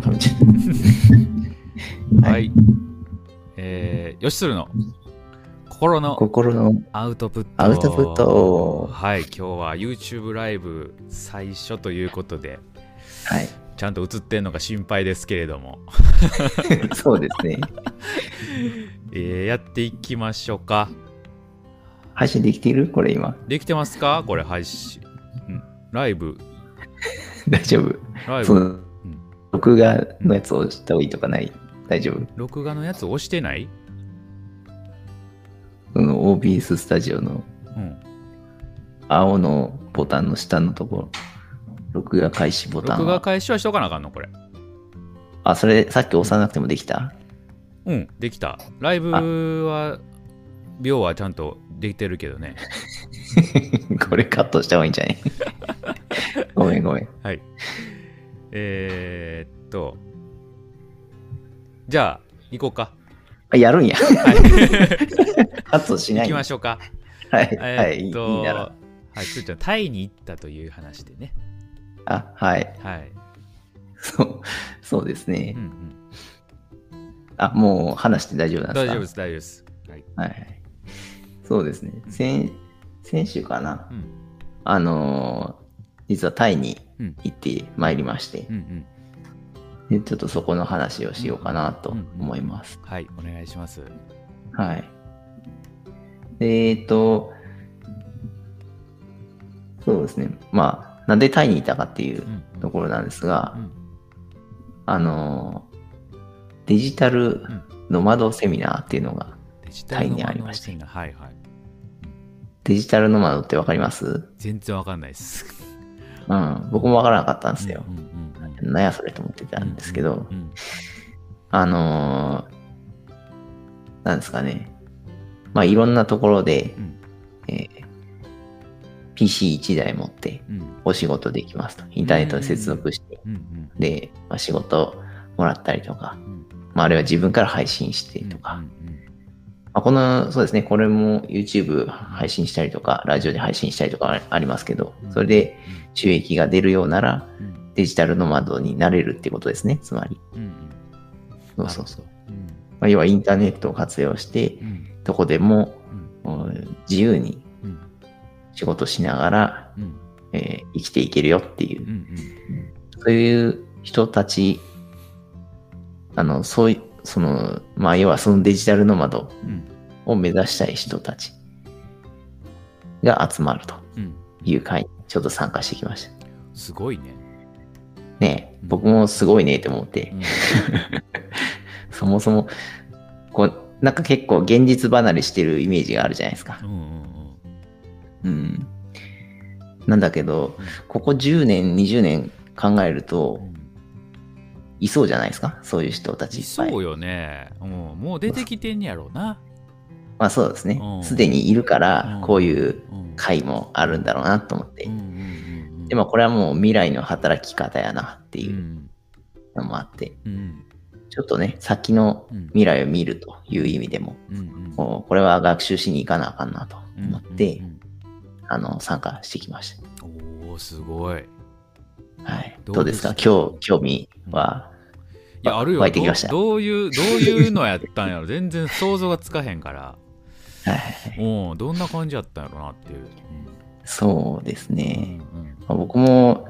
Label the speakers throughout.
Speaker 1: かみちゃん。
Speaker 2: は、
Speaker 1: はいい
Speaker 2: えー、よしするの心の
Speaker 1: 心の
Speaker 2: アウトプット。
Speaker 1: アウトプット
Speaker 2: はい、今日は YouTube ライブ最初ということで、
Speaker 1: はい。
Speaker 2: ちゃんと映ってんのか心配ですけれども、
Speaker 1: そうですね。
Speaker 2: えーやっていきましょうか。
Speaker 1: 配信できている？これ今。
Speaker 2: できてますか？これ配信。んライブ。
Speaker 1: 大丈夫。
Speaker 2: ライブ。
Speaker 1: 録画のやつをした方がいいとかない？大丈夫？
Speaker 2: 録画のやつ押してない？
Speaker 1: その OBS スタジオの
Speaker 2: うん。
Speaker 1: 青のボタンの下のところ、録画開始ボタン
Speaker 2: 録画
Speaker 1: は。
Speaker 2: 開始はしとかなあかんの？これ。
Speaker 1: あ、それさっき押さなくてもできた？
Speaker 2: うん、できた。ライブは、秒はちゃんとできてるけどね。
Speaker 1: これカットした方がいいんじゃない？ごめんごめん。
Speaker 2: はい。えー、っと、じゃあ、行こうか。
Speaker 1: あ、やるんや。
Speaker 2: はい。
Speaker 1: カットしな
Speaker 2: 行
Speaker 1: い。
Speaker 2: きましょうか。
Speaker 1: はい。
Speaker 2: え
Speaker 1: はい。いい
Speaker 2: ーっと、
Speaker 1: いいなら。
Speaker 2: はい、つーちゃん、タイに行ったという話でね。
Speaker 1: あ、はい。
Speaker 2: はい。
Speaker 1: そう、そうですね
Speaker 2: うん。うん。
Speaker 1: あ、もう話して大丈夫なんですか？
Speaker 2: 大丈夫です、大丈夫です。はい。
Speaker 1: はい。そうですね。先、先週かな。
Speaker 2: うん。
Speaker 1: あのー実はタイに
Speaker 2: うん。
Speaker 1: 行ってまいりまして
Speaker 2: うんうん。
Speaker 1: で、ちょっとそこの話をしようかなと思います。
Speaker 2: はい、お願いします。
Speaker 1: はい。でえっと、そうですね。まあ、なんでタイにいたかっていう
Speaker 2: うんうん
Speaker 1: ところなんですが、
Speaker 2: うん
Speaker 1: あのーデジタルノマドセミナーっていうのが、
Speaker 2: タ
Speaker 1: イにありまして。デジタルノマドってわかります？
Speaker 2: 全然わかんないです。
Speaker 1: うん、僕もわからなかったんですよ。なんやそれと思ってたんですけど、あのーなんですかね。まあ、いろんなところで、
Speaker 2: うん。
Speaker 1: えー PC1 台持って
Speaker 2: うん。
Speaker 1: お仕事できますと。インターネットに接続して、で、まあ、仕事もらったりとか、
Speaker 2: うん。
Speaker 1: まあ、あるいは自分から配信してとか、まあ、この、そうですね、これも YouTube 配信したりとか、ラジオで配信したりとかあありますけど。
Speaker 2: うん、
Speaker 1: それで収益が出るようなら、
Speaker 2: うん。うん
Speaker 1: デジタルノマドになれるってことですね、つまり。
Speaker 2: うんうん。
Speaker 1: そうそう。そう。
Speaker 2: うん。
Speaker 1: まあ、要はインターネットを活用して、
Speaker 2: うん。
Speaker 1: どこでも自由に
Speaker 2: うん。
Speaker 1: 仕事しながら、
Speaker 2: うん。
Speaker 1: えー生きていけるよっていう。そういう人たち、あの、そういう、その、まあ、要はそのデジタルノマド
Speaker 2: うん。
Speaker 1: を目指したい人たちが集まると
Speaker 2: うん。
Speaker 1: いう会にちょっと参加してきました。
Speaker 2: すごいね。
Speaker 1: ね僕もすごいねって思って
Speaker 2: う、ん
Speaker 1: そもそも、こう、なんか結構現実離れしてるイメージがあるじゃないですか
Speaker 2: う。んうん
Speaker 1: うん。なんだけど、ここ10年、20年考えると
Speaker 2: う、ん
Speaker 1: いそうじゃないですか？そういう人たちい
Speaker 2: い
Speaker 1: っぱい。
Speaker 2: そうよね。うんもう出てきてんやろうな。
Speaker 1: まあそうですね
Speaker 2: う。ん
Speaker 1: すでにいるから
Speaker 2: うん、
Speaker 1: こういう
Speaker 2: うん
Speaker 1: 会もあるんだろうなと思って
Speaker 2: うん。うんうんうん
Speaker 1: でもこれはもう未来の働き方やなって
Speaker 2: う
Speaker 1: いうんのもあって、
Speaker 2: うん
Speaker 1: ちょっとね、先の
Speaker 2: うん
Speaker 1: 未来を見るという意味でも、
Speaker 2: うんうん
Speaker 1: これは学習しに行かなあかんなと思って、
Speaker 2: うんうん
Speaker 1: あの、参加してきまし
Speaker 2: うんおーすごい。
Speaker 1: た。はい。
Speaker 2: どう
Speaker 1: ですか？今日、興味は、
Speaker 2: いや、あるよ。
Speaker 1: 湧いてきました
Speaker 2: どうどういう、どういうのやったんやろ。全然想像がつかへんから。
Speaker 1: はい。はいはい
Speaker 2: おどんな感じやったんやろなっていう。
Speaker 1: そうです
Speaker 2: うん
Speaker 1: ね。まあ僕も、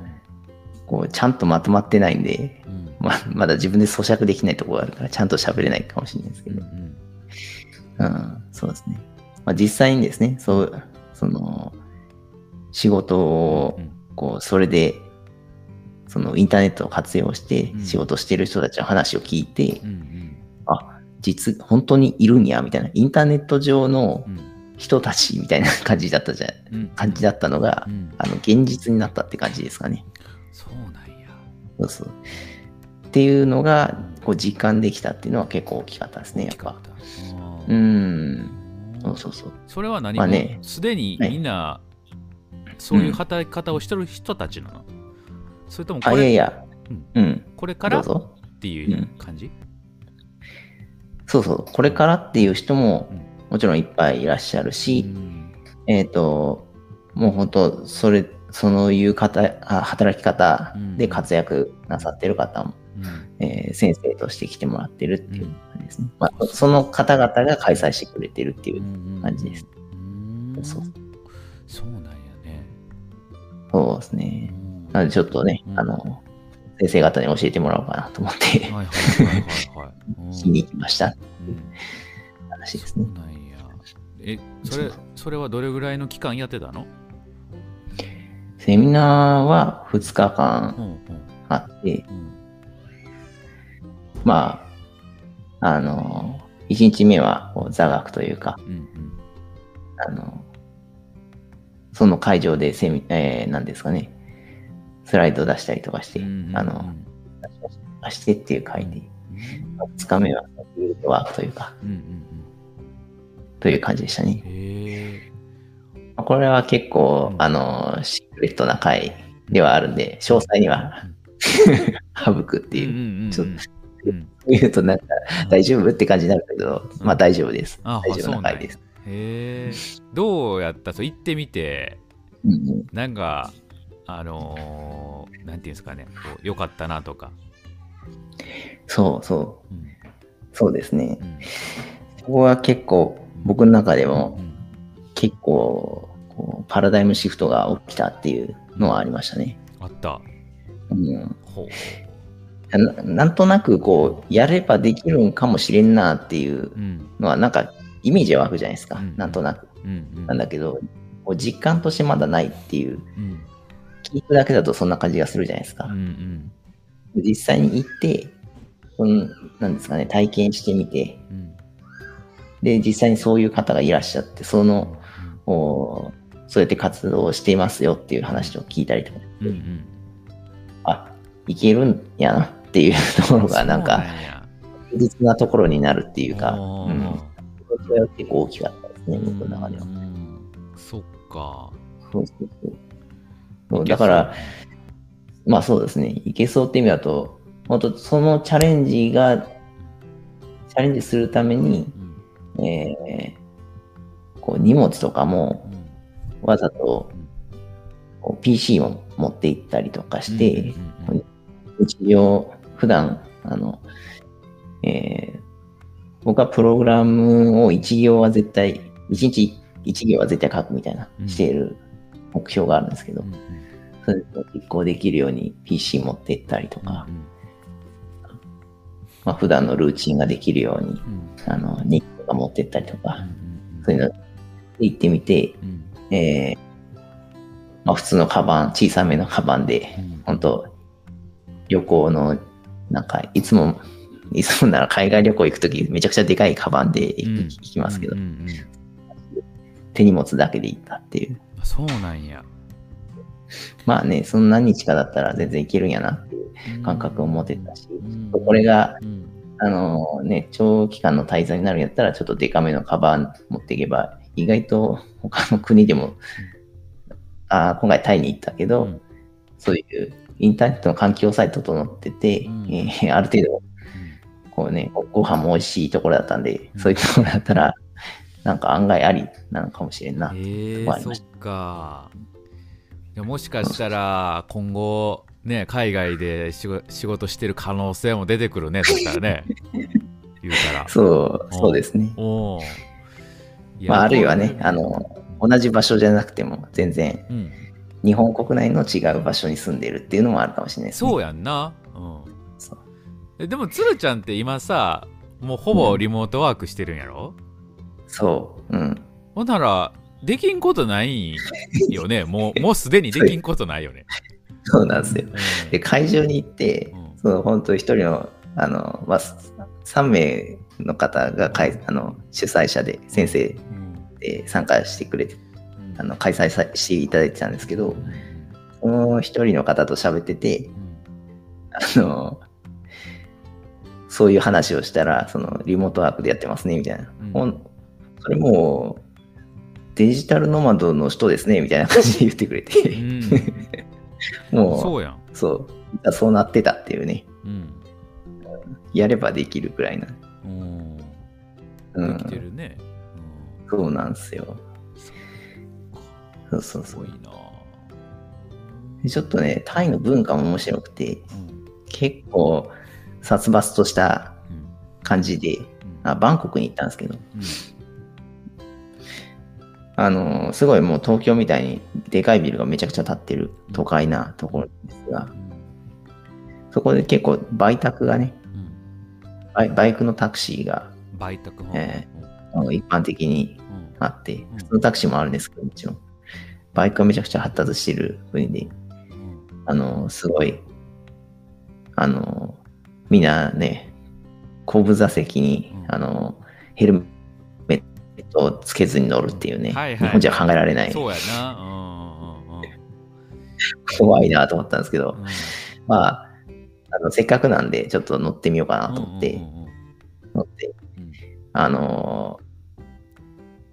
Speaker 1: こう、ちゃんとまとまってないんで、
Speaker 2: うん。うん
Speaker 1: まあ、まだ自分で咀嚼できないところがあるから、ちゃんと喋れないかもしれないですけ
Speaker 2: うん
Speaker 1: ど、
Speaker 2: うん。
Speaker 1: うん、そうですね。まあ、実際にですね、そう、その、仕事を
Speaker 2: うん
Speaker 1: こう、それで、そのインターネットを活用して
Speaker 2: うん。
Speaker 1: 仕事してる人たちの話を聞いて、
Speaker 2: うんうん。
Speaker 1: あ、実、本当にいるんや、みたいな、インターネット上の
Speaker 2: うん。
Speaker 1: 人たちみたいな感じだったじゃ、
Speaker 2: うん。
Speaker 1: 感じだったのが
Speaker 2: う、ん。
Speaker 1: あの、現実になったって感じですかね。
Speaker 2: そうなんや。
Speaker 1: そうそう。っていうのが、こう、実感できたっていうのは結構大きかったですね、やっぱ。う
Speaker 2: う
Speaker 1: ん。ん。そうそうそう。
Speaker 2: それは何？も
Speaker 1: まあね。
Speaker 2: すでにみんなそういう働き方をしてる人たちなの？それともこ
Speaker 1: あ、いやい
Speaker 2: れ
Speaker 1: や、うん。
Speaker 2: これから？っ。ていう感じ？
Speaker 1: そうそう。これからっていう人も
Speaker 2: うん
Speaker 1: もちろんいっぱいいらっしゃる
Speaker 2: う
Speaker 1: し、
Speaker 2: ん
Speaker 1: えっ、と、もう本当、それ、そういう方、あ働き方で活躍なさってる方も、
Speaker 2: うん
Speaker 1: えー先生として来てもらってるっていう感じですね。まあ、その方々が開催してくれてるっていう感じです。
Speaker 2: うん
Speaker 1: そう
Speaker 2: そうなんやね。
Speaker 1: そうですね。
Speaker 2: うん
Speaker 1: なのでちょっとね、
Speaker 2: うん
Speaker 1: あの、先生方に教えてもらおうかなと思って
Speaker 2: はいはいはいはいはい。うん。
Speaker 1: 聞きに行きました。って
Speaker 2: うん。
Speaker 1: 話ですね。
Speaker 2: え、それ、それはどれぐらいの期間やってたの？
Speaker 1: セミナーは2日間あって、
Speaker 2: うん。
Speaker 1: まあ、あの、1日目はこう座学というか、
Speaker 2: うんうん。
Speaker 1: あの、その会場でセミ、えー、なんですかね、スライド出したりとかして、あの、出してっていう会で、2日目はフィールドワークというか、という感じでしたね。これは結構
Speaker 2: う、ん。
Speaker 1: あの、シークレットな回ではあるんで、詳細には省くっていう。ちょっ
Speaker 2: うんうん。
Speaker 1: 言うとなんか大丈夫って感じになるけど、
Speaker 2: うん。
Speaker 1: まあ大丈夫です。
Speaker 2: あ
Speaker 1: 大丈夫な回です。
Speaker 2: へえ。どうやった？そう行ってみて、なんか、あのーなんていうんですかね、良かったなとか。
Speaker 1: そうそう。
Speaker 2: うん
Speaker 1: そうですね
Speaker 2: う。ん
Speaker 1: ここは結構僕の中でも
Speaker 2: うん
Speaker 1: 結構こうパラダイムシフトが起きたっていうのはありましたね。
Speaker 2: あった。
Speaker 1: うん、
Speaker 2: ほう。
Speaker 1: ななんとなくこうやればできるんかもしれんなっていう
Speaker 2: うん。
Speaker 1: のはなんかイメージは湧くじゃないですか。
Speaker 2: うん
Speaker 1: なんとなく。
Speaker 2: うんうん。
Speaker 1: なんだけど、実感としてまだないっていう、
Speaker 2: うん
Speaker 1: 聞くだけだとそんな感じがするじゃないですか。
Speaker 2: うんうん。
Speaker 1: 実際に行って、そのなんですかね、体験してみて、
Speaker 2: うん。
Speaker 1: で、実際にそういう方がいらっしゃって、その、おそうやって活動をしていますよっていう話を聞いたりとか、
Speaker 2: うんうん。
Speaker 1: あ、いけるんやなっていうところが、なんか、確実なところになるっていうか、うん、それは結構大きかったですね、僕の中では。
Speaker 2: そっか。
Speaker 1: そうそうそうそう。だから、まあそうですね、いけそうって意味だと、本当そのチャレンジが、チャレンジするために、
Speaker 2: うん。
Speaker 1: えーこう荷物とかも
Speaker 2: うん。
Speaker 1: わざとこう PC を持って行ったりとかして、日常、普段、あの、えー僕はプログラムを1行は絶対、1日1行は絶対書くみたいな
Speaker 2: うん、
Speaker 1: している目標があるんですけど、
Speaker 2: うんうん
Speaker 1: それを実行できるように PC 持って行ったりとか、まあ、普段のルーチンができるように、
Speaker 2: うん。
Speaker 1: あの、日記とか持ってったりとか、
Speaker 2: うん
Speaker 1: そういうので行ってみて、
Speaker 2: うん。
Speaker 1: えーまあ、普通のカバン、小さめのカバンで、
Speaker 2: うん。
Speaker 1: 本当旅行の、なんか、いつも、いつもなら海外旅行行くとき、めちゃくちゃでかいカバンで行
Speaker 2: うん。
Speaker 1: 行きますけど、
Speaker 2: うんうんうん。
Speaker 1: 手荷物だけで行ったっていう。
Speaker 2: あそうなんや。
Speaker 1: まあね、その何日かだったら全然行けるんやなっていう感覚を持てたし、
Speaker 2: うん。
Speaker 1: これが、
Speaker 2: うん。
Speaker 1: あのね、長期間の滞在になるんやったら、ちょっとデカめのカバン持っていけば、意外と他の国でも、あー今回タイに行ったけど、
Speaker 2: うん。
Speaker 1: そういうインターネットの環境さえ整ってて、
Speaker 2: うん。
Speaker 1: えーある程度、こうね、ごご飯も美味しいところだったんで、そういうところだったら、なんか案外ありなのかもしれんな。
Speaker 2: えー、
Speaker 1: とこありまし
Speaker 2: か。もしかしたら今後ね海外で仕事してる可能性も出てくるねそしたらね 言うたら。
Speaker 1: そう、そうですね。まあ、あるいはね、あの、同じ場所じゃなくても、全然、
Speaker 2: うん、
Speaker 1: 日本国内の違う場所に住んでるっていうのもあるかもしれないですね。
Speaker 2: そうやんな。うん
Speaker 1: そう
Speaker 2: えでも鶴ちゃんって今さもうほぼリモートワークしてるんやろ、
Speaker 1: そう。うん。
Speaker 2: ほんならできんことないよね。もうもうすでにできんことないよね。
Speaker 1: そうなんですよ。
Speaker 2: うん。
Speaker 1: で、会場に行って
Speaker 2: うん、
Speaker 1: その本当一人の、あの、まあ、3名の方がかいあの主催者で、先生
Speaker 2: うん。
Speaker 1: で参加してくれて、
Speaker 2: うん。
Speaker 1: あの開催さしていただいてたんですけど、その一人の方と喋ってて、あの、そういう話をしたら、そのリモートワークでやってますね、みたいな。
Speaker 2: うん
Speaker 1: それもう、デジタルノマドの人ですね、みたいな感じで言ってくれて、
Speaker 2: うん。
Speaker 1: もう、
Speaker 2: そうやん。
Speaker 1: そう、そうなってたっていうね、
Speaker 2: うん。
Speaker 1: やればできるくらいな。
Speaker 2: うん。
Speaker 1: うん。
Speaker 2: できてるね。
Speaker 1: そうなんですよ。そうそうそう。
Speaker 2: すごい。な。
Speaker 1: でちょっとね、タイの文化も面白くて、
Speaker 2: うん。
Speaker 1: 結構、殺伐とした
Speaker 2: うん。
Speaker 1: 感じで、
Speaker 2: うん。
Speaker 1: あバンコクに行ったんですけど、
Speaker 2: うん
Speaker 1: あの、すごいもう東京みたいにでかいビルがめちゃくちゃ建ってる都会なところですが、そこで結構売宅がね、
Speaker 2: うん。
Speaker 1: バイバイクのタクシーが
Speaker 2: 売
Speaker 1: えあの一般的に
Speaker 2: うん。
Speaker 1: あって、普通のタクシーもあるんですけど、もちろん。バイクがめちゃくちゃ発達してる国で、
Speaker 2: うん。
Speaker 1: あの、すごい、あの、みんなね、後部座席に、
Speaker 2: うん。
Speaker 1: あの、ヘルメをつけずに乗るっていうね、
Speaker 2: はいはい
Speaker 1: 日本じゃ考えられない、
Speaker 2: そうやな。うんうんうん
Speaker 1: 怖いなと思ったんですけど、
Speaker 2: うん。
Speaker 1: まあ、あのせっかくなんで、ちょっと乗ってみようかなと思って、
Speaker 2: うんうんうん
Speaker 1: 乗って、
Speaker 2: うん。
Speaker 1: あの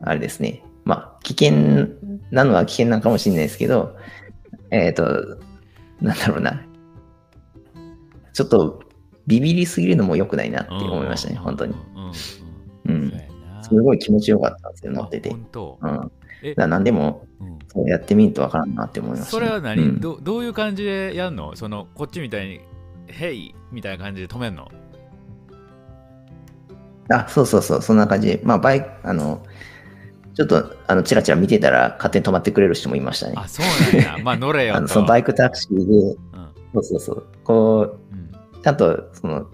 Speaker 1: あれですね、まあ、危険なのは危険なのかもしれないですけど、えっ、と、なんだろうな、ちょっとビビりすぎるのも良くないなって思いましたね、本当に。。
Speaker 2: うんうん
Speaker 1: すごい気持ちよかったんですよ、乗ってて。
Speaker 2: あ本当。
Speaker 1: うん。だ何でも
Speaker 2: う
Speaker 1: やってみるとわからんなって思いました、
Speaker 2: それは何、
Speaker 1: うん
Speaker 2: どどういう感じでやんの？そのこっちみたいに「ヘイ!」みたいな感じで止めんの？
Speaker 1: あ、そうそうそう、そんな感じ。で。まあ、バイク、あの、ちょっと、あの、チラチラ見てたら、勝手に止まってくれる人もいましたね。
Speaker 2: あそうなんや。まあ乗れよと。
Speaker 1: あのそのバイクタクシーで、
Speaker 2: うん。
Speaker 1: そうそうそう、こ
Speaker 2: う
Speaker 1: ちゃんと、その、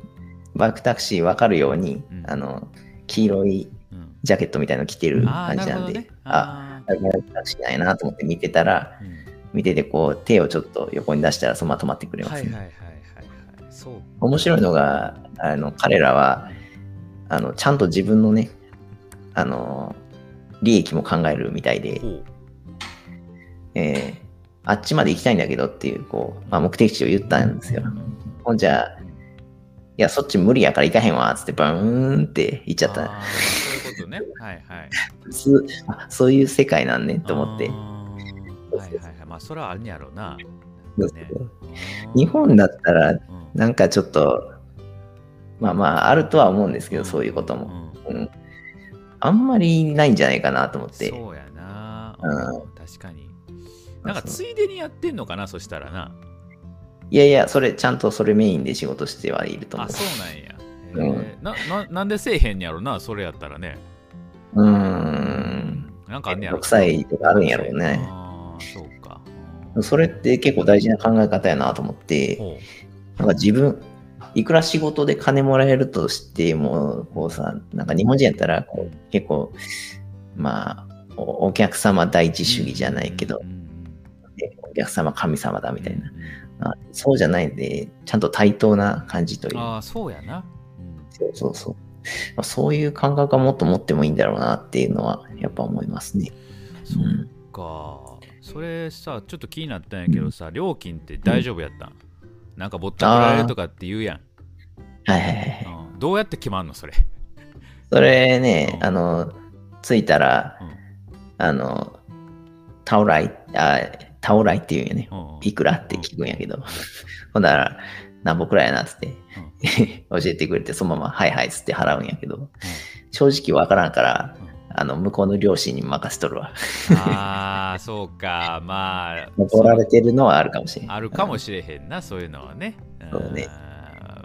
Speaker 1: バイクタクシー分かるように、
Speaker 2: うん。
Speaker 1: あの、黄色い
Speaker 2: うん
Speaker 1: ジャケットみたいの着てる感じなんで、
Speaker 2: ね。
Speaker 1: あ、
Speaker 2: あ
Speaker 1: バイクタクシーないなと思って見てたら、
Speaker 2: ーうん
Speaker 1: 見てて、こう、手をちょっと横に出したら、そのまま止まってくれますね。
Speaker 2: はいはいはいはい。はいそう。
Speaker 1: 面白いのが、あの、彼らは、あの、ちゃんと自分のね、あの、利益も考えるみたいで、えーあっちまで行きたいんだけどっていう、こう、まあ、目的地を言ったんですよ。ほんじゃ、いや、そっち無理やから行かへんわ、つってバーンって行っちゃった。
Speaker 2: そういうことね。はいはい。
Speaker 1: 普通あそういう世界なんねと思って。
Speaker 2: はいはいはい。まあそれはあるんやろうな。
Speaker 1: 日本だったら、
Speaker 2: うん。
Speaker 1: なんかちょっと、まあまあ、あるとは思うんですけど、そういうことも。
Speaker 2: うん。
Speaker 1: うん。あんまりないんじゃないかなと思って。
Speaker 2: そうやな、
Speaker 1: うん。
Speaker 2: うん確かに。なんかついでにやってんのかなそしたらない
Speaker 1: やいや、それ、ちゃんとそれメインで仕事してはいると思う。
Speaker 2: あそうなんや、えー。なななんでせえへんやろなそれやったらね。
Speaker 1: うーん。
Speaker 2: なんかあんねやろ。
Speaker 1: 6歳とかあるんやろうね。
Speaker 2: ああそうか。
Speaker 1: それって結構大事な考え方やなと思って、
Speaker 2: ほ
Speaker 1: なんか自分、いくら仕事で金もらえるとしても、こうさ、なんか日本人やったらこう結構、まあ、おお客様第一主義じゃないけどお客様神様だみたいな。
Speaker 2: うんうん
Speaker 1: あそうじゃないんで、ちゃんと対等な感じという。
Speaker 2: ああそうやな、うん。
Speaker 1: そうそうそう。まあ、そういう感覚はもっと持ってもいいんだろうなっていうのは、やっぱ思いますね。
Speaker 2: そっか。それさちょっと気になったんやけどさ料金って大丈夫やったん？なんかぼったくられるとかって言うやん、
Speaker 1: はいはいはい。
Speaker 2: うん。どうやって決まんのそれ、
Speaker 1: それね、
Speaker 2: うん。
Speaker 1: あの、着いたら、
Speaker 2: うん。
Speaker 1: あの、タオライ、あ、タオライっていうんよね。いくらって聞くんやけど。ほんだら、何ぼくらいやなっつって、教えてくれて、そのまま、はいはいっつって払うんやけど、正直わからんから、あの、向こうの両親に任せとるわ。
Speaker 2: ああそうか まあ
Speaker 1: 怒られてるのはあるかもしれん。
Speaker 2: あるかもしれへんな、そういうのはね。
Speaker 1: そうね
Speaker 2: ん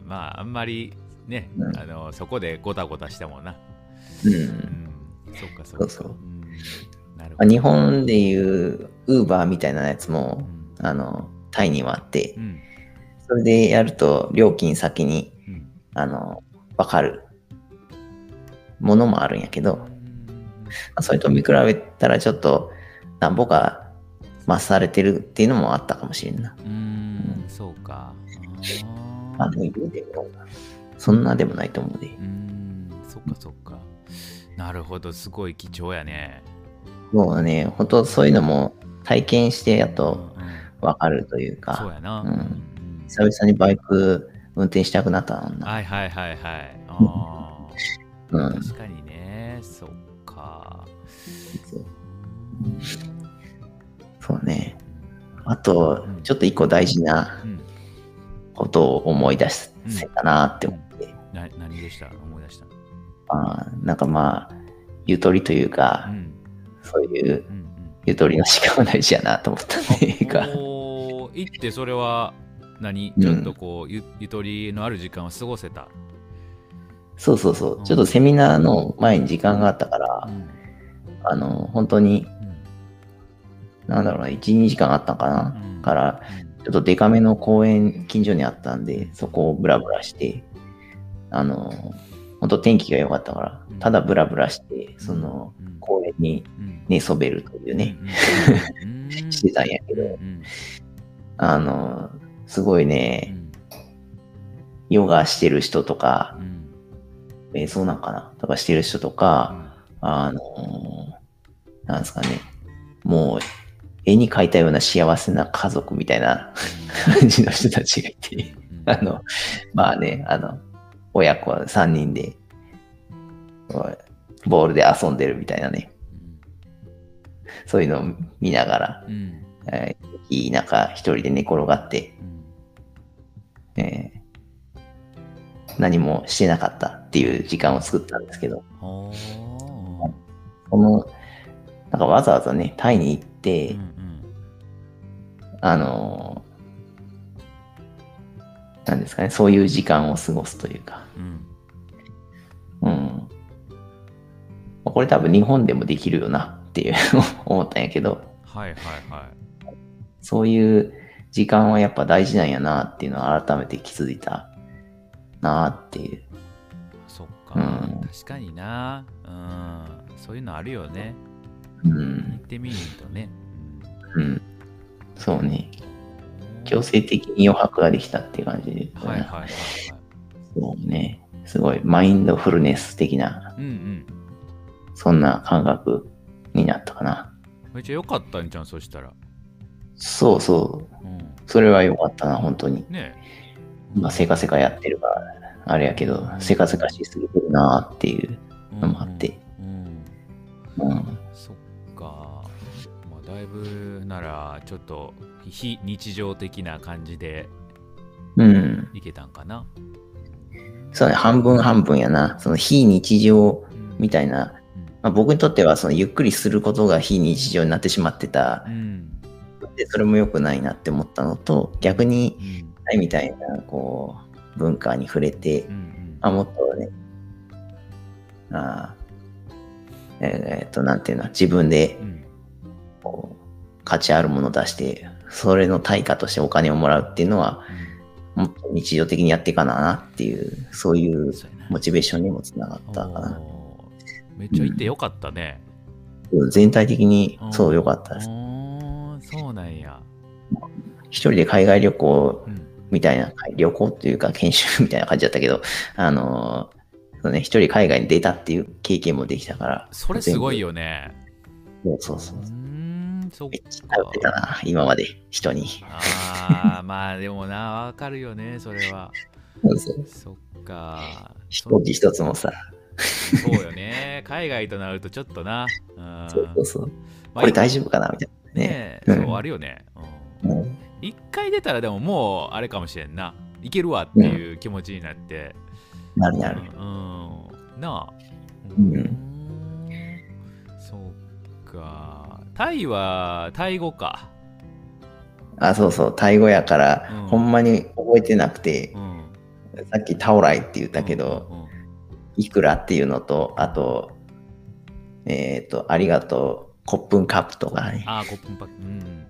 Speaker 2: まあ、あんまりね、
Speaker 1: うん
Speaker 2: あのそこでごたごたしてもな。
Speaker 1: うん。
Speaker 2: うん、そっかそっか。
Speaker 1: そうそう。まあ日本でいう、ウーバーみたいなやつ
Speaker 2: う
Speaker 1: も、
Speaker 2: ん
Speaker 1: あの、タイにはあって
Speaker 2: う、ん
Speaker 1: それでやると、料金先に、
Speaker 2: うん
Speaker 1: あの、わかるものもあるんやけど、まあそれと見比べたらちょっと、なんぼか増されてるっていうのもあったかもしれんな。
Speaker 2: うん、うんそうか。
Speaker 1: まあ、でも言うても、そんなでもないと思うで。
Speaker 2: うん、そっかそっか。なるほど、すごい貴重やね。
Speaker 1: もうね、本当そういうのも体験してやっ
Speaker 2: うん
Speaker 1: と
Speaker 2: うん
Speaker 1: わかるというか、
Speaker 2: そうやな。
Speaker 1: うん
Speaker 2: うん
Speaker 1: 久々にバイク運転したくなったもんな。
Speaker 2: はいはいはいはい。あ
Speaker 1: うん
Speaker 2: ー。確かにね、そっか。
Speaker 1: そうね。あと
Speaker 2: うん、
Speaker 1: ちょっと一個大事な
Speaker 2: うん
Speaker 1: ことを思い出せたなって思って、
Speaker 2: な何でした？思い出した？
Speaker 1: まあ、なんかまあ、ゆとりというか
Speaker 2: う、ん
Speaker 1: そういう
Speaker 2: うん
Speaker 1: ゆとりのしかも大事やなと思った
Speaker 2: ん、
Speaker 1: か
Speaker 2: おー行ってそれは何？
Speaker 1: うん。
Speaker 2: ちょっとこうゆゆとりのある時間を過ごせた、
Speaker 1: そうそうそう。う。
Speaker 2: ん。
Speaker 1: ちょっとセミナーの前に時間があったから
Speaker 2: う、ん。
Speaker 1: あの、本当に、
Speaker 2: うん。
Speaker 1: なんだろうな、1、2時間あったかな、
Speaker 2: うん。
Speaker 1: から、ちょっとデカめの公園近所にあったんで、そこをブラブラして、あの、本当天気が良かったから
Speaker 2: うん、
Speaker 1: ただブラブラして、その
Speaker 2: うん。
Speaker 1: 公園に
Speaker 2: うん。
Speaker 1: 寝そべるというね、してたんやけど、
Speaker 2: うん。
Speaker 1: あの、すごいうね、
Speaker 2: ん。
Speaker 1: ヨガしてる人とか
Speaker 2: う、ん。
Speaker 1: 瞑想なんかなとかしてる人とか、あの、なんですかね、もう、絵に描いたような幸せな家族みたいな 感じの人たちがいて、
Speaker 2: うん。
Speaker 1: あの、まあね、あの、親子3人で、ボールで遊んでるみたいなね、そういうのを見ながら、
Speaker 2: うんうん
Speaker 1: えーいい中一人で寝転がって、
Speaker 2: うん
Speaker 1: えー何もしてなかったっていう時間を作ったんですけど、
Speaker 2: ほ
Speaker 1: この、なんかわざわざね、タイに行って、
Speaker 2: ーうん。
Speaker 1: あのーなんですかね、そういう時間を過ごすというか、
Speaker 2: うん。
Speaker 1: うん。これ多分日本でもできるよなっていう 思ったんやけど、
Speaker 2: はいはいはい。
Speaker 1: そういう時間はやっぱ大事なんやなっていうのを改めて気づいたなっていう。
Speaker 2: そっか、
Speaker 1: うん。
Speaker 2: 確かにな。うん。そういうのあるよね。
Speaker 1: う
Speaker 2: 行っ
Speaker 1: ん。
Speaker 2: てみるとね、
Speaker 1: うん。そうね。
Speaker 2: うん
Speaker 1: 強制的に余白ができたっていう感じで、
Speaker 2: はいはいはいはい
Speaker 1: そうね。すごいマインドフルネス的な、
Speaker 2: うんうん
Speaker 1: そんな感覚になったかな。
Speaker 2: めっちゃ良かったんじゃんそしたら、
Speaker 1: そうそう。
Speaker 2: うん、
Speaker 1: それは良かったな、本当に。
Speaker 2: ね
Speaker 1: まあ、せかせかやってるから、あれやけど、せかせかしすぎてるなっていう
Speaker 2: え
Speaker 1: のもあって。
Speaker 2: ちょっと非日常的な感じで
Speaker 1: うん。
Speaker 2: いけたんかな、
Speaker 1: そうね、半分半分やな。その非日常
Speaker 2: うん
Speaker 1: みたいな、
Speaker 2: うん。
Speaker 1: まあ、僕にとってはそのゆっくりすることが非日常になってしまってた。
Speaker 2: う。ん。
Speaker 1: で、それも良くないなって思ったのと、逆に、
Speaker 2: うん。
Speaker 1: タイみたいな、こう、文化に触れて
Speaker 2: うんう、ん。
Speaker 1: あ、もっとね、あーえーっと、なんていうの、自分で
Speaker 2: うん。
Speaker 1: こう価値あるものを出して、それの対価としてお金をもらうっていうのは、もっと日常的にやっていかななっていう、そういうモチベーションにもつながったかな。
Speaker 2: めっちゃ行ってよかったね、
Speaker 1: 全体的にそう良かったです。
Speaker 2: そうなんや、
Speaker 1: 一人で海外旅行
Speaker 2: うん
Speaker 1: みたいな、旅行っていうか研修みたいな感じだったけど、あのーそうね、一人海外に出たっていう経験もできたから。
Speaker 2: それすごいよね。
Speaker 1: そうそうそう
Speaker 2: そっ
Speaker 1: めってたな、今まで人に。
Speaker 2: ああまあでもなわかるよねそれは。そっか。
Speaker 1: 飛行機一つもさ、
Speaker 2: そうよね。海外となるとちょっとな。うん。
Speaker 1: そうそうそう。
Speaker 2: まあ
Speaker 1: これ大丈夫かなみたいな。ね。
Speaker 2: ね
Speaker 1: うん。
Speaker 2: そうあるよね、うん。
Speaker 1: うん。
Speaker 2: 一回出たらでももうあれかもしれんな。いけるわっていう気持ちになって、
Speaker 1: なるなる。
Speaker 2: うん、なあ。
Speaker 1: うん。
Speaker 2: ん。そうかタイはタイ語か。
Speaker 1: あ、そうそう。タイ語やから、
Speaker 2: うん。
Speaker 1: ほんまに覚えてなくて
Speaker 2: う、ん。
Speaker 1: さっきタオライって言ったけど、
Speaker 2: うんうん
Speaker 1: いくらっていうのと、あと、えっ、と、ありがとう、コップンカップとかね。
Speaker 2: ああコップンパックうん。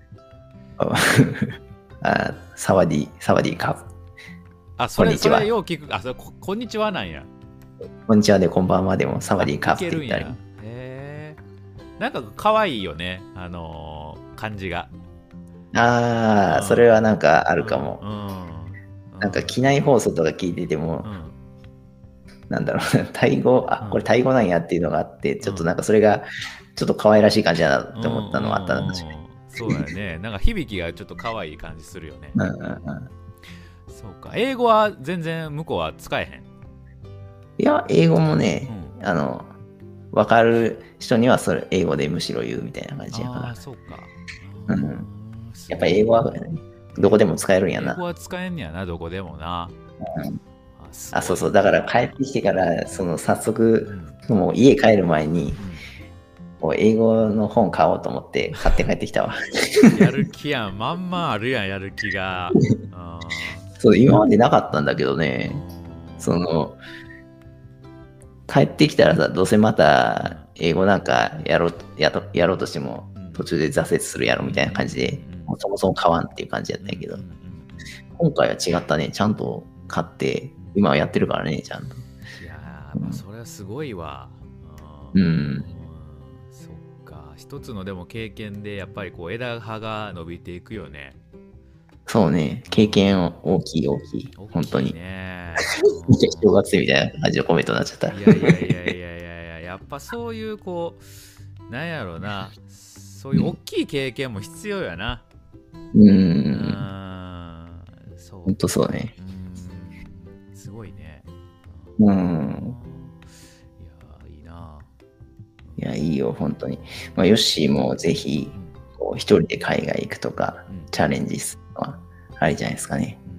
Speaker 1: あサワディ、サワディカップ。
Speaker 2: あそれ
Speaker 1: こんにちは。
Speaker 2: それよう聞く。あそれここんにちはなんや。
Speaker 1: こんにちはでこんばんはでもサワディカップって言ったり。
Speaker 2: なんか可愛いよね。あのー感じが。
Speaker 1: ああ、
Speaker 2: うん。
Speaker 1: それはなんかあるかも。
Speaker 2: うん、うん、
Speaker 1: なんか機内放送とか聞いてても、
Speaker 2: うん。
Speaker 1: なんだろうな、タイ語、あ
Speaker 2: うん、
Speaker 1: これタイ語なんやっていうのがあって、ちょっとなんかそれが、ちょっと可愛らしい感じだなって思ったのはあったな、
Speaker 2: うん。
Speaker 1: 確かに。
Speaker 2: そうだよね。なんか響きがちょっと可愛い感じするよね、
Speaker 1: うんうんうん。
Speaker 2: そうか。英語は全然向こうは使えへん、
Speaker 1: いや、英語も
Speaker 2: う
Speaker 1: ね、
Speaker 2: ん、
Speaker 1: あの、わかる人にはそれ、英語でむしろ言うみたいな感じやから
Speaker 2: ああ。そうか
Speaker 1: うん
Speaker 2: うん
Speaker 1: やっぱ英語は、どこでも使えるんやな
Speaker 2: 英語。は使えんねやなどこでもな、
Speaker 1: うん
Speaker 2: あ
Speaker 1: そうそう。だから帰ってきてから、その早
Speaker 2: う
Speaker 1: 速、
Speaker 2: ん
Speaker 1: もう家帰る前に、こう英語の本買おうと思って買って帰ってきたわ。
Speaker 2: やる気やん。まんまあるやん、やる気が。あ
Speaker 1: そう、今までなかったんだけどね、その、帰ってきたらさ、どうせまた英語なんかやろうやとやろうとしても
Speaker 2: うん
Speaker 1: 途中で挫折するやろみたいな感じで、
Speaker 2: うん
Speaker 1: もうそもそも買わんっていう感じやったんやけど今回は違ったね。ちゃんと買って、今はやってるからね、ちゃんと。
Speaker 2: いやー、まあ、それはすごいわ。
Speaker 1: うん
Speaker 2: うんそっか。一つのでも経験でやっぱりこう枝葉が伸びていくよね。
Speaker 1: そうね、経験大きい大きい。
Speaker 2: 大きい
Speaker 1: 本当に。
Speaker 2: ね。
Speaker 1: 正月みたいな感じのコメントになっちゃった。
Speaker 2: いやいやいやいやいやいや、やっぱそういうこう、なんやろうな、そういう大きい経験も必要やな。
Speaker 1: う。
Speaker 2: うんん、そう。
Speaker 1: 本当そうね。
Speaker 2: うん、すごいね。
Speaker 1: うん。
Speaker 2: いやー、いいな。
Speaker 1: いや、いいよ、本当に。まあ、ヨッシーもぜひ、こう一人で海外行くとか、
Speaker 2: うん
Speaker 1: チャレンジするのは、ありじゃないですかね。
Speaker 2: うん、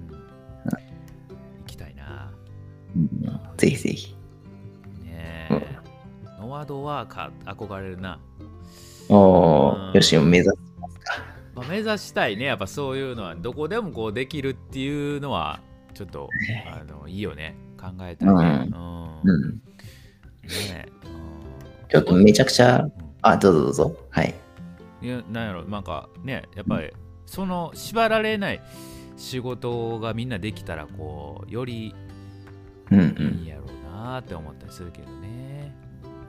Speaker 1: ぜひぜひ。
Speaker 2: ねえ。ノワードワーカー憧れるな。
Speaker 1: おー、
Speaker 2: うん
Speaker 1: ヨッシーも目指す。
Speaker 2: まあ、目指したいね。やっぱそういうのは、どこでもこうできるっていうのは、ちょっと、あのいいよね。考えたいね。うん。
Speaker 1: うん。
Speaker 2: ねえ。
Speaker 1: ちょっとめちゃくちゃ、
Speaker 2: うん
Speaker 1: あ、どうぞどうぞ。はい。
Speaker 2: いやなんやろなんかねやっぱりその縛られない仕事がみんなできたらこうより
Speaker 1: うんう
Speaker 2: い
Speaker 1: ん。
Speaker 2: いやろうなって思ったりするけどね。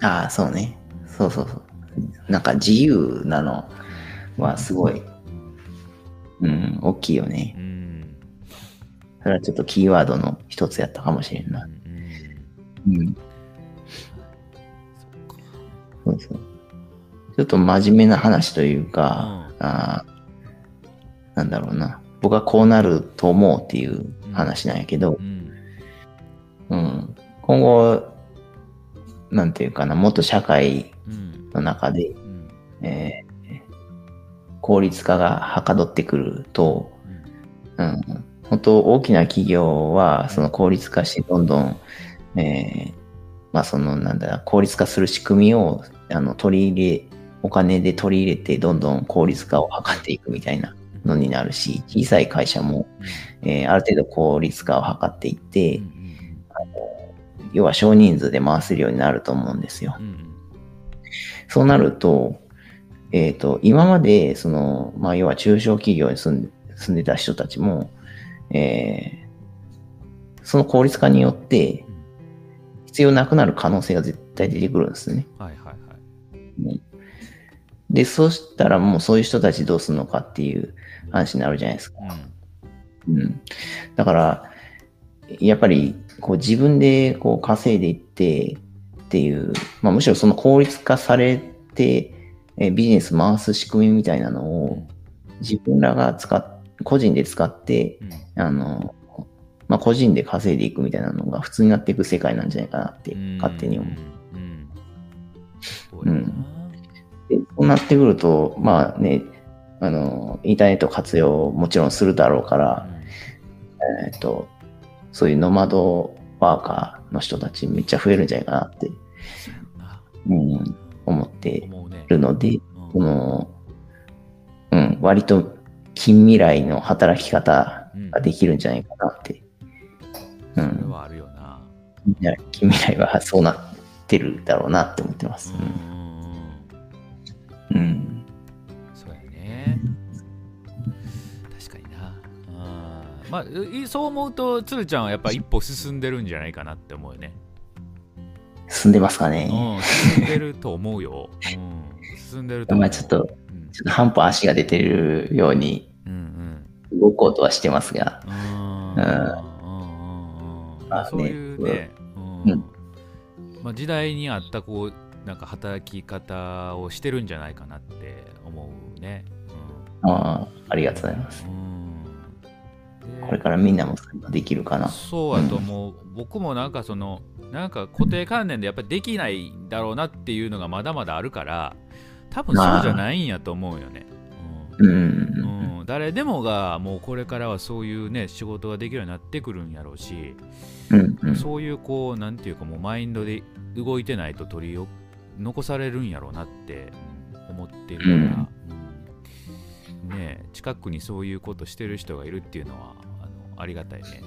Speaker 1: ああ、そうね。そうそうそう。なんか自由なのはすごい、うん、大きいよね
Speaker 2: う。ん。
Speaker 1: それはちょっとキーワードの一つやったかもしれんな。
Speaker 2: うんうん
Speaker 1: うん。
Speaker 2: そ
Speaker 1: うそう。ちょっと真面目な話というか、あーなんだろうな。僕はこうなると思うっていう話なんやけど
Speaker 2: う、ん。
Speaker 1: うん。今後、なんていうかな、もっと社会
Speaker 2: うん。
Speaker 1: の中で、
Speaker 2: うん。
Speaker 1: えー効率化がはかどってくると、うん、本当大きな企業はその効率化してどんどん、えーまあそのなんだ、効率化する仕組みをあの取り入れ、お金で取り入れてどんどん効率化を図っていくみたいなのになるし、小さい会社も、えーある程度効率化を図っていって、
Speaker 2: うん
Speaker 1: 要は少人数で回せるようになると思うんですよ。
Speaker 2: うんうん
Speaker 1: そうなると、えっ、と、今まで、その、まあ、要は中小企業に住んで住んでた人たちも、えーその効率化によって、必要なくなる可能性が絶対出てくるんですね。
Speaker 2: はいはいはい。
Speaker 1: で、そうしたらもうそういう人たちどうするのかっていう話になるじゃないですか。
Speaker 2: うん
Speaker 1: うん。だから、やっぱり、こう自分でこう稼いでいってっていう、まあむしろその効率化されて、えビジネス回す仕組みみたいなのを自分らが使っ、個人で使って、
Speaker 2: うん。
Speaker 1: あの、まあ個人で稼いでいくみたいなのが普通になっていく世界なんじゃないかなって
Speaker 2: うん。
Speaker 1: 勝手に思う。
Speaker 2: うん。うん。そうな
Speaker 1: ってくると、まあね、あの、インターネット活用もちろんするだろうから、えっと、そういうノマドワーカーの人たちめっちゃ増えるんじゃないかなって、
Speaker 2: うん
Speaker 1: 思って。るので、
Speaker 2: うん
Speaker 1: この、うん、割と近未来の働き方ができるんじゃないかなって。う
Speaker 2: それ
Speaker 1: ん。
Speaker 2: はあるよな。
Speaker 1: 近未来はそうなってるだろうなって思ってます
Speaker 2: う。んうんまあ、いそう思うと、つるちゃんはやっぱ一歩進んでるんじゃないかなって思うよね。
Speaker 1: 進んでますかね。
Speaker 2: うん、進んでると思うよ。うん、進んでると思う。
Speaker 1: まあちょっと、
Speaker 2: うん、
Speaker 1: ちょっと半歩足が出てるように
Speaker 2: うん
Speaker 1: 動こうとはしてますが、
Speaker 2: うん。うん。うんうんうんうん
Speaker 1: まあね
Speaker 2: そういうね、
Speaker 1: う
Speaker 2: うんんまあ、時代に合ったこうなんか働き方をしてるんじゃないかなって思うね。
Speaker 1: ああありがとうございます。
Speaker 2: うん
Speaker 1: これからみんなもできるかな。
Speaker 2: そうやと思う、僕もなんかそのなんか固定観念でやっぱりできないんだろうなっていうのがまだまだあるから多分そうじゃないんやと思うよね。
Speaker 1: うん。
Speaker 2: うんうん、誰でもがもうこれからはそういうね仕事ができるようになってくるんやろうし、
Speaker 1: うん。うん。
Speaker 2: そういうこうなんていうかもうマインドで動いてないと取りよ残されるんやろうなって思ってるから、うんねえ近くにそういうことしてる人がいるっていうのはありがたいね。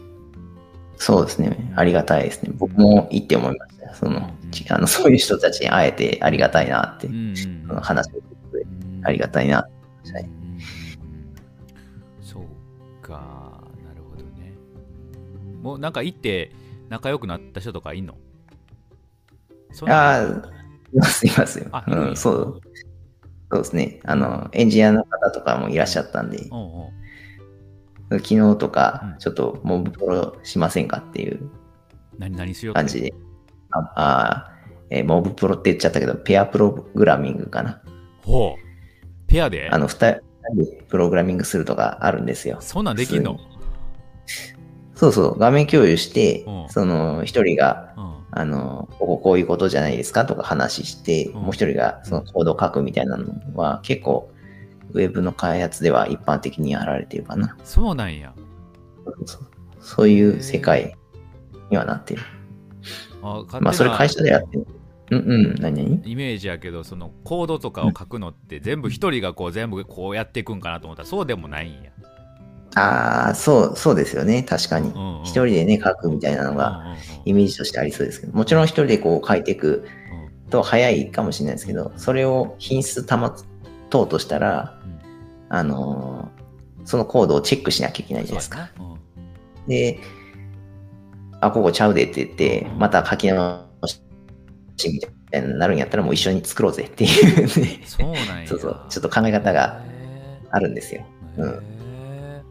Speaker 1: そうですね。ありがたいですね。僕もいいって思いました。その、
Speaker 2: うん
Speaker 1: あのそういう人たちに会えてありがたいなって、
Speaker 2: うん
Speaker 1: 話を聞いてありがたいなって思い
Speaker 2: そうかなるほどね。もうなんか行って仲良くなった人とかいんの？
Speaker 1: ああ、います、いますよ。うん、そう。そうですね。あの、エンジニアの方とかもいらっしゃったんで、
Speaker 2: おうおう
Speaker 1: 昨日とか
Speaker 2: う、ん。
Speaker 1: ちょっとモブプロしませんかっていう。
Speaker 2: 何何しようって。
Speaker 1: 感じで、ああえーモブプロって言っちゃったけど、ペアプログラミングかな。
Speaker 2: ほう。ペアで？
Speaker 1: あの、二人でプログラミングするとかあるんですよ。
Speaker 2: そんなんできんの？
Speaker 1: そうそう、画面共有して
Speaker 2: うん、
Speaker 1: その一人が、
Speaker 2: うん。
Speaker 1: あの、こここういうことじゃないですかとか話して、
Speaker 2: うん。
Speaker 1: もう一人がそのコードを書くみたいなのは結構、ウェブの開発では一般的にやられてるかな。
Speaker 2: そうなんや
Speaker 1: そうそういう世界にはなってる。
Speaker 2: あ
Speaker 1: まあ、それ会社でやってる。うんうん、何々
Speaker 2: イメージやけどそのコードとかを書くのって全部一人がこう全部こうやっていくんかなと思ったらそうでもないんや
Speaker 1: ああ、そう、そうですよね。確かに。
Speaker 2: うんうん
Speaker 1: 一人でね、書くみたいなのが、イメージとしてありそうですけど、もちろん一人でこう書いていくと早いかもしれないですけど、それを品質保とうとしたら、
Speaker 2: うん
Speaker 1: あのーそのコードをチェックしなきゃいけないじゃないですか。で、あ、ここちゃうでって言って、また書き直しみたいになるんやったらもう一緒に作ろうぜっていうね。
Speaker 2: そうなんや。
Speaker 1: そうそう、ちょっと考え方があるんですよ。うん。
Speaker 2: へ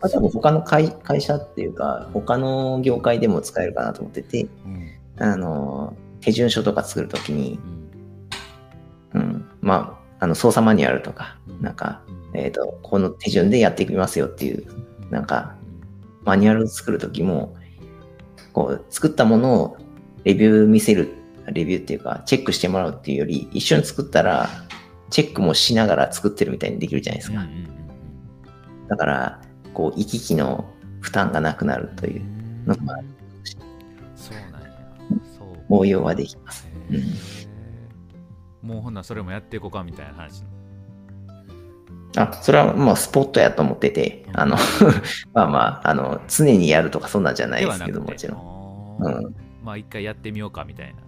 Speaker 1: まあ、多分他の会会社っていうか、他の業界でも使えるかなと思ってて、
Speaker 2: ーうん。
Speaker 1: あのー、手順書とか作るときに
Speaker 2: う、ん。
Speaker 1: うん、まあ、あの操作マニュアルとか、
Speaker 2: うん。
Speaker 1: なんか、
Speaker 2: うん。
Speaker 1: えっ、と、この手順でやっていきますよっていう、なんか、マニュアル作るときも、こう、作ったものをレビュー見せる、レビューっていうか、チェックしてもらうっていうより、一緒に作ったら、チェックもしながら作ってるみたいにできるじゃないですか。だから、こう、行き来の負担がなくなるという
Speaker 2: うん。
Speaker 1: のが、
Speaker 2: そうなんや。そう。
Speaker 1: 応用はできます。
Speaker 2: へ
Speaker 1: うん。
Speaker 2: ーもうほんならそれもやっていこうかみたいな話
Speaker 1: あ、それはもうスポットやと思ってて、あの、まあまあ、あの、常にやるとかそんなんじゃないですけど、もちろん。
Speaker 2: ん
Speaker 1: うん。
Speaker 2: まあ一回やってみようかみたいな。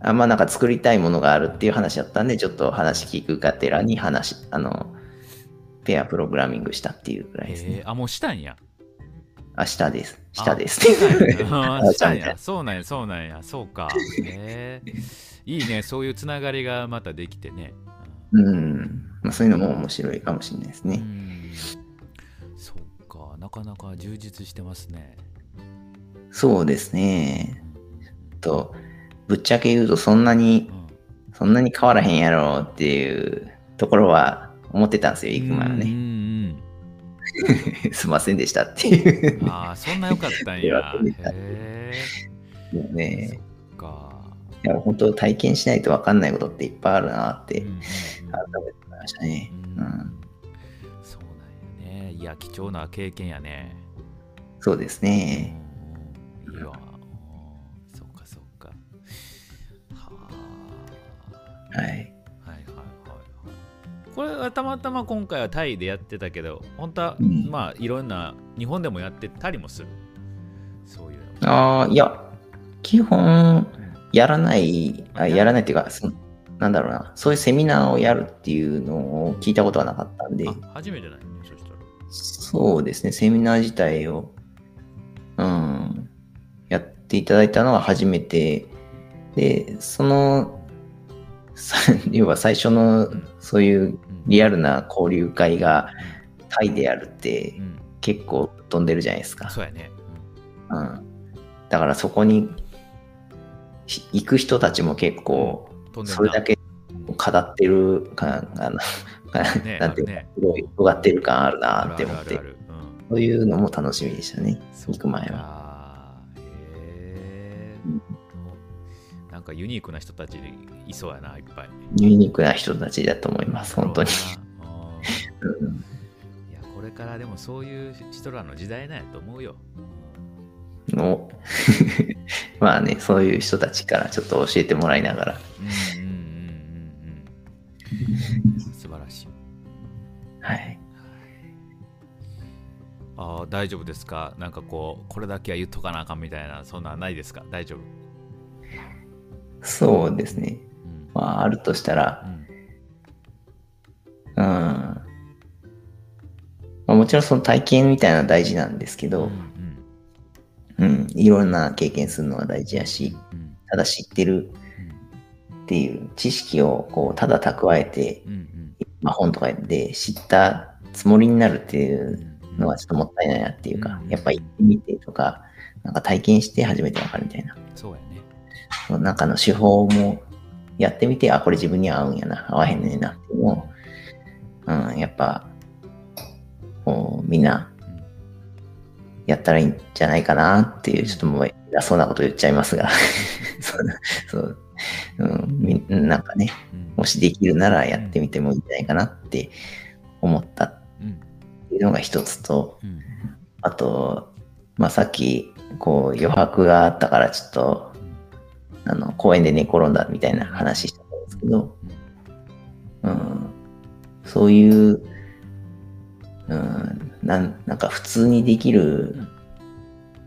Speaker 1: あまあなんか作りたいものがあるっていう話だったんで、ちょっと話聞くがてらに話、あの、ペアプログラミングしたっていうくらいですね。
Speaker 2: あもうしたんや。
Speaker 1: あ、下です。下です。
Speaker 2: したん
Speaker 1: ちゃ んと
Speaker 2: や。そうなんやそうなんや。そうか。へえいいねそういうつながりがまたできてね。
Speaker 1: うん。まあ、そういうのも面白いかもしれないです
Speaker 2: う
Speaker 1: ね。
Speaker 2: ん。そうかなかなか充実してますね。
Speaker 1: そうですね。と、ぶっちゃけ言うとそんなに
Speaker 2: う、ん。
Speaker 1: そんなに変わらへんやろっていうところは思ってたんですよ、行く前は
Speaker 2: うんう
Speaker 1: ね。
Speaker 2: ん。
Speaker 1: すいませんでしたっていう。
Speaker 2: うん。ああそんな良かったんや。へ
Speaker 1: もう。ね。
Speaker 2: えそっか
Speaker 1: いや、本当体験しないと分かんないことっていっぱいあるなって改めて思いましたね。
Speaker 2: う
Speaker 1: うん。ん。
Speaker 2: そうなんやね。いや貴重な経験やね。
Speaker 1: そうですね。
Speaker 2: いいわ。うんそうかそうか。はあ。
Speaker 1: はい。
Speaker 2: はいはいはいはい。これはたまたま今回はタイでやってたけど本当は、
Speaker 1: うん。
Speaker 2: まあいろんな日本でもやってたりもする？そういうの
Speaker 1: ああ、いや、基本、やらない、あやらない。っていうか、そなんだろうな、そういうセミナーをやるっていうのを聞いたことはなかったんで、
Speaker 2: あ初めてないねそしたら。
Speaker 1: そうですね、セミナー自体を、うん、やっていただいたのは初めて、で、その、さ 要は最初の
Speaker 2: ん
Speaker 1: そういう
Speaker 2: うん。
Speaker 1: リアルな交流会がタイでやるって
Speaker 2: うん。
Speaker 1: 結構飛んでるじゃないですか。
Speaker 2: そうやね、
Speaker 1: うん、だからそこにひ行く人たちも結構それだけ
Speaker 2: うん
Speaker 1: 語ってる感あの、
Speaker 2: ね
Speaker 1: なんていうか、
Speaker 2: ね
Speaker 1: 尖ってる感あるなって思って。そういうのも楽しみでしたね。行く前は。
Speaker 2: かへえ
Speaker 1: うん
Speaker 2: なんかユニークな人たちいそうやないっぱい。
Speaker 1: ユニークな人たちだと思います、本当に。
Speaker 2: これからでもそういう人らの時代なんやと思うよ。
Speaker 1: のまあね、そういう人たちからちょっと教えてもらいながら、
Speaker 2: うんうんうんうん。うん素晴らしい。
Speaker 1: はい。
Speaker 2: あー大丈夫ですか？なんかこうこれだけは言っとかなあかんみたいなそんなんないですか？大丈夫？
Speaker 1: そうですね。
Speaker 2: うん。
Speaker 1: まあ、あるとしたら
Speaker 2: う、ん。
Speaker 1: うん。まあ、もちろんその体験みたいなのは大事なんですけど、
Speaker 2: うん
Speaker 1: うん、いろんな経験するのは大事やし、
Speaker 2: うん。
Speaker 1: ただ知ってるっていう知識をこうただ蓄えて、まあ、本とかで知ったつもりになるってい
Speaker 2: う
Speaker 1: のはちょっともったいないなっていうか、
Speaker 2: うん
Speaker 1: やっぱ行ってみてとか、なんか体験して初めてわかるみたいな。
Speaker 2: そうやね。
Speaker 1: その中の手法もやってみて、あ、これ自分に合うんやな、合わへんねんなっていうのを、うん、やっぱ、こう、みんな
Speaker 2: うん
Speaker 1: やったらいいんじゃないかなっていう、ちょっともう偉そうなこと言っちゃいますが、そう、そう、うん、みなんかね、
Speaker 2: うん。
Speaker 1: もしできるならやってみてもいいんじゃないかなって思ったっ
Speaker 2: うん
Speaker 1: ていうのが一つと、
Speaker 2: うん。
Speaker 1: あと、まあ、さっき、こう、余白があったから、ちょっと、あの、公園で寝転んだみたいな話したんですけど、うん、そういう、うん、なんなんか普通にできる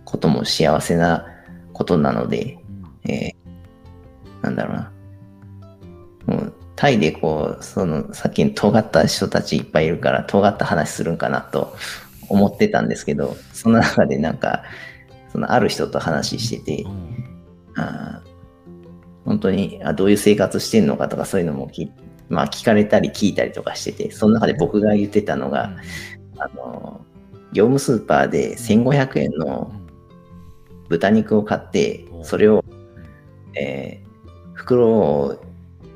Speaker 1: ことも幸せなことなので、
Speaker 2: うん。
Speaker 1: えーなんだろうな。もう、タイでこう、その、さっきの尖った人たちいっぱいいるから、尖った話するんかなと思ってたんですけど、その中でなんか、そのある人と話してて
Speaker 2: う、ん。
Speaker 1: あー本当にあどういう生活してんのかとかそういうのもき、まあ、聞かれたり聞いたりとかしてて、その中で僕が言ってたのが、あの、業務スーパーで1500円の豚肉を買って
Speaker 2: う、ん。
Speaker 1: それを、えー袋を、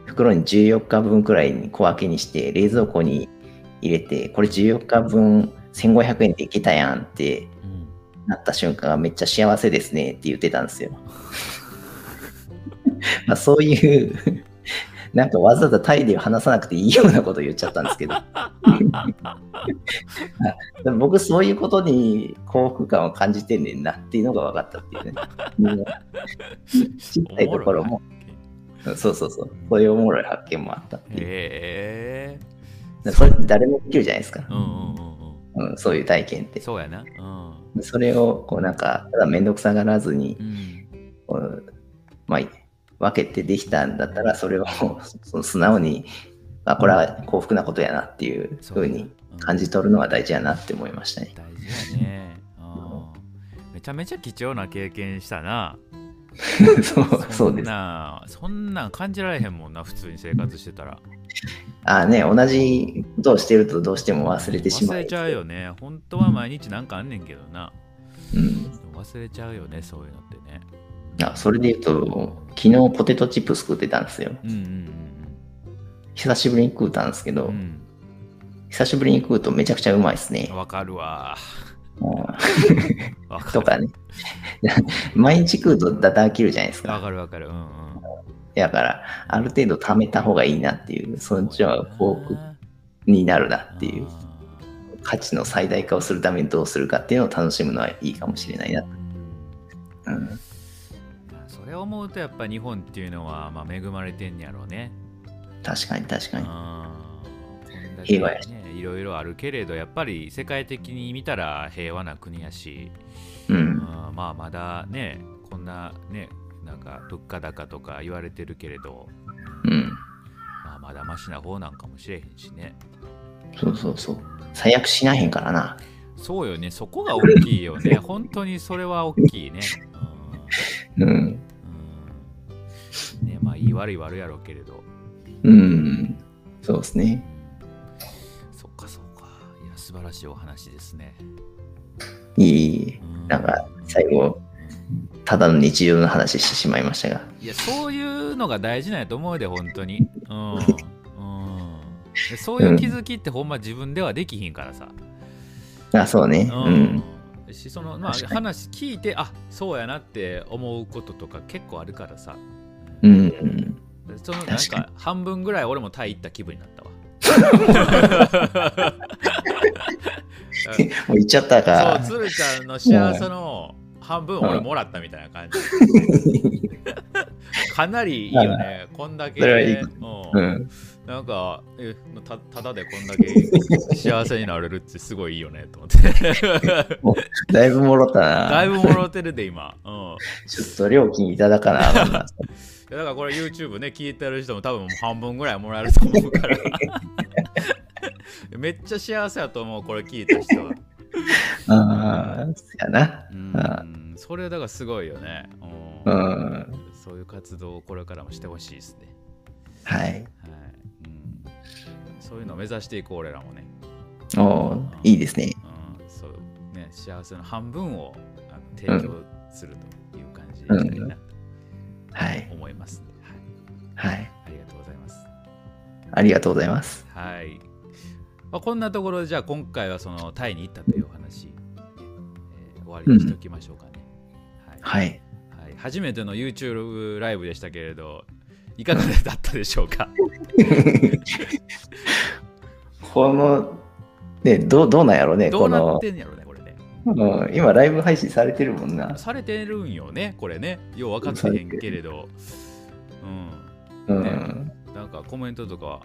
Speaker 1: 袋に14日分くらいに小分けにして、冷蔵庫に入れて、これ14日分1500円でいけたやんって
Speaker 2: うん。
Speaker 1: なった瞬間がめっちゃ幸せですねって言ってたんですよ。まあそういう、なんかわざわざタイで話さなくていいようなこと言っちゃったんですけど。でも僕そういうことに幸福感を感じてんねんなっていうのが分かったっていうね。うんちっちゃいところも、そうそうそう、そういうおもろい発見もあったっていう。それ誰もできるじゃないですか。
Speaker 2: うんうんうんうん
Speaker 1: うん、そういう体験って。
Speaker 2: そうやなうん
Speaker 1: それをこうなんか、ただめんどくさがらずに、
Speaker 2: うん
Speaker 1: まあ、分けてできたんだったら、それを その素直に、あ、これは幸福なことやなっていうふうに感じ取るのが大事やなって思いましたね。
Speaker 2: 大事やね。うん。めちゃめちゃ貴重な経験したな。
Speaker 1: そうそうです。
Speaker 2: なそんなん感じられへんもんな普通に生活してたら。
Speaker 1: あね、同じことをしてるとどうしても忘れてしまう。
Speaker 2: 忘れちゃうよね。本当は毎日なんかあんねんけどな。
Speaker 1: うん。
Speaker 2: 忘れちゃうよねそういうのってね
Speaker 1: あそれで言うと、昨日ポテトチップス食ってたんですよ。
Speaker 2: うんうん
Speaker 1: 久しぶりに食うたんですけど、
Speaker 2: うん
Speaker 1: 久しぶりに食うとめちゃくちゃうまいですね
Speaker 2: うん。わかるわ
Speaker 1: うん
Speaker 2: わかる
Speaker 1: とかね。毎日食うとだだ飽きるじゃないです
Speaker 2: わ
Speaker 1: か。
Speaker 2: かるわかるうんうん
Speaker 1: だから、ある程度貯めた方がいいなっていう、そっちは幸福になるなっていう、価値の最大化をするためにどうするかっていうのを楽しむのはいいかもしれないな。
Speaker 2: うん思うとやっぱ日本っていうのはまあ恵まれてんやろうね。
Speaker 1: 確かに確かに。平和やし
Speaker 2: ねいろいろあるけれどやっぱり世界的に見たら平和な国やし、
Speaker 1: う。
Speaker 2: うんんまあまだねこんなねなんか物価高とか言われてるけれど、
Speaker 1: うん。
Speaker 2: まあ、まだマシな方なんかもしれへんしね。
Speaker 1: そうそうそう。最悪しなへんからな。
Speaker 2: そうよねそこが大きいよね本当にそれは大きいね。
Speaker 1: うん。
Speaker 2: うんうんねまあいい悪い悪いやろうけれど。
Speaker 1: うん。そうですね。
Speaker 2: そっかそっか。いや、素晴らしいお話ですね。
Speaker 1: いいなんか、最後、ただの日常の話してしまいましたが。
Speaker 2: いや、そういうのが大事なんやと思うで、本当に。うん。うん、でそういう気づきってほんま自分ではできひんからさ。
Speaker 1: あ、そうね。
Speaker 2: う
Speaker 1: うん。
Speaker 2: しそのまあ、話聞いてあそうやなって思うこととか結構あるからさ
Speaker 1: うん。
Speaker 2: そのなん
Speaker 1: 確か
Speaker 2: か半分ぐらい俺もタイ行った気分になったわ
Speaker 1: もう言っちゃったか。
Speaker 2: そう鶴ちゃんの幸せの半分俺もらったみたいな感じ。かなりいいよね。こんだけ、
Speaker 1: それはいい
Speaker 2: うん
Speaker 1: うん。
Speaker 2: なんかえた、ただでこんだけ幸せになれるってすごいいいよねと思って。
Speaker 1: だいぶもろったな。
Speaker 2: だいぶもろてるで、今。うん。
Speaker 1: ちょっと料金いただかな
Speaker 2: だからこれ YouTube ね、聞いてる人も多分半分ぐらいもらえると思うから。めっちゃ幸せやと思う、これ聞いた人は。
Speaker 1: ああ、そやな。
Speaker 2: うん、それだからすごいよね。
Speaker 1: う
Speaker 2: うん
Speaker 1: ん。
Speaker 2: そういう活動をこれからもしてほしいですね。
Speaker 1: はい。
Speaker 2: はいうん。そういうのを目指していこう、俺らもね。
Speaker 1: おーいいですね。
Speaker 2: うん、そうね、幸せの半分をあの提供するという感じでいきたいなと
Speaker 1: はい。
Speaker 2: 思います、ね
Speaker 1: はい。
Speaker 2: はい。ありがとうございます。
Speaker 1: ありがとうございます。
Speaker 2: はい。まあ、こんなところでじゃあ今回はそのタイに行ったというお話、えー終わりにしておきましょうかね。はい
Speaker 1: はい。
Speaker 2: はい、初めての YouTube ライブでしたけれど、いかがだったでしょうか？
Speaker 1: この、ね、どうどうなんやろうね、
Speaker 2: どうなっ
Speaker 1: この、
Speaker 2: てんやろね、これね。
Speaker 1: う、今ライブ配信されてるもんな。
Speaker 2: されてるんよね、これね。よう分かってへんけれど。うん。
Speaker 1: うん、
Speaker 2: なんかコメントとか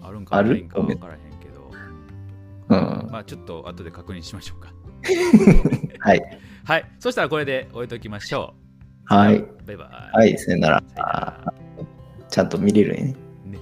Speaker 2: あるんかないんか分からへんけど。
Speaker 1: うん。
Speaker 2: まあちょっと後で確認しましょうか。
Speaker 1: はい。
Speaker 2: はい。そしたらこれで置いときましょう。
Speaker 1: はい。
Speaker 2: バイバイ。
Speaker 1: はい、さよなら。ちゃんと見れるね。ね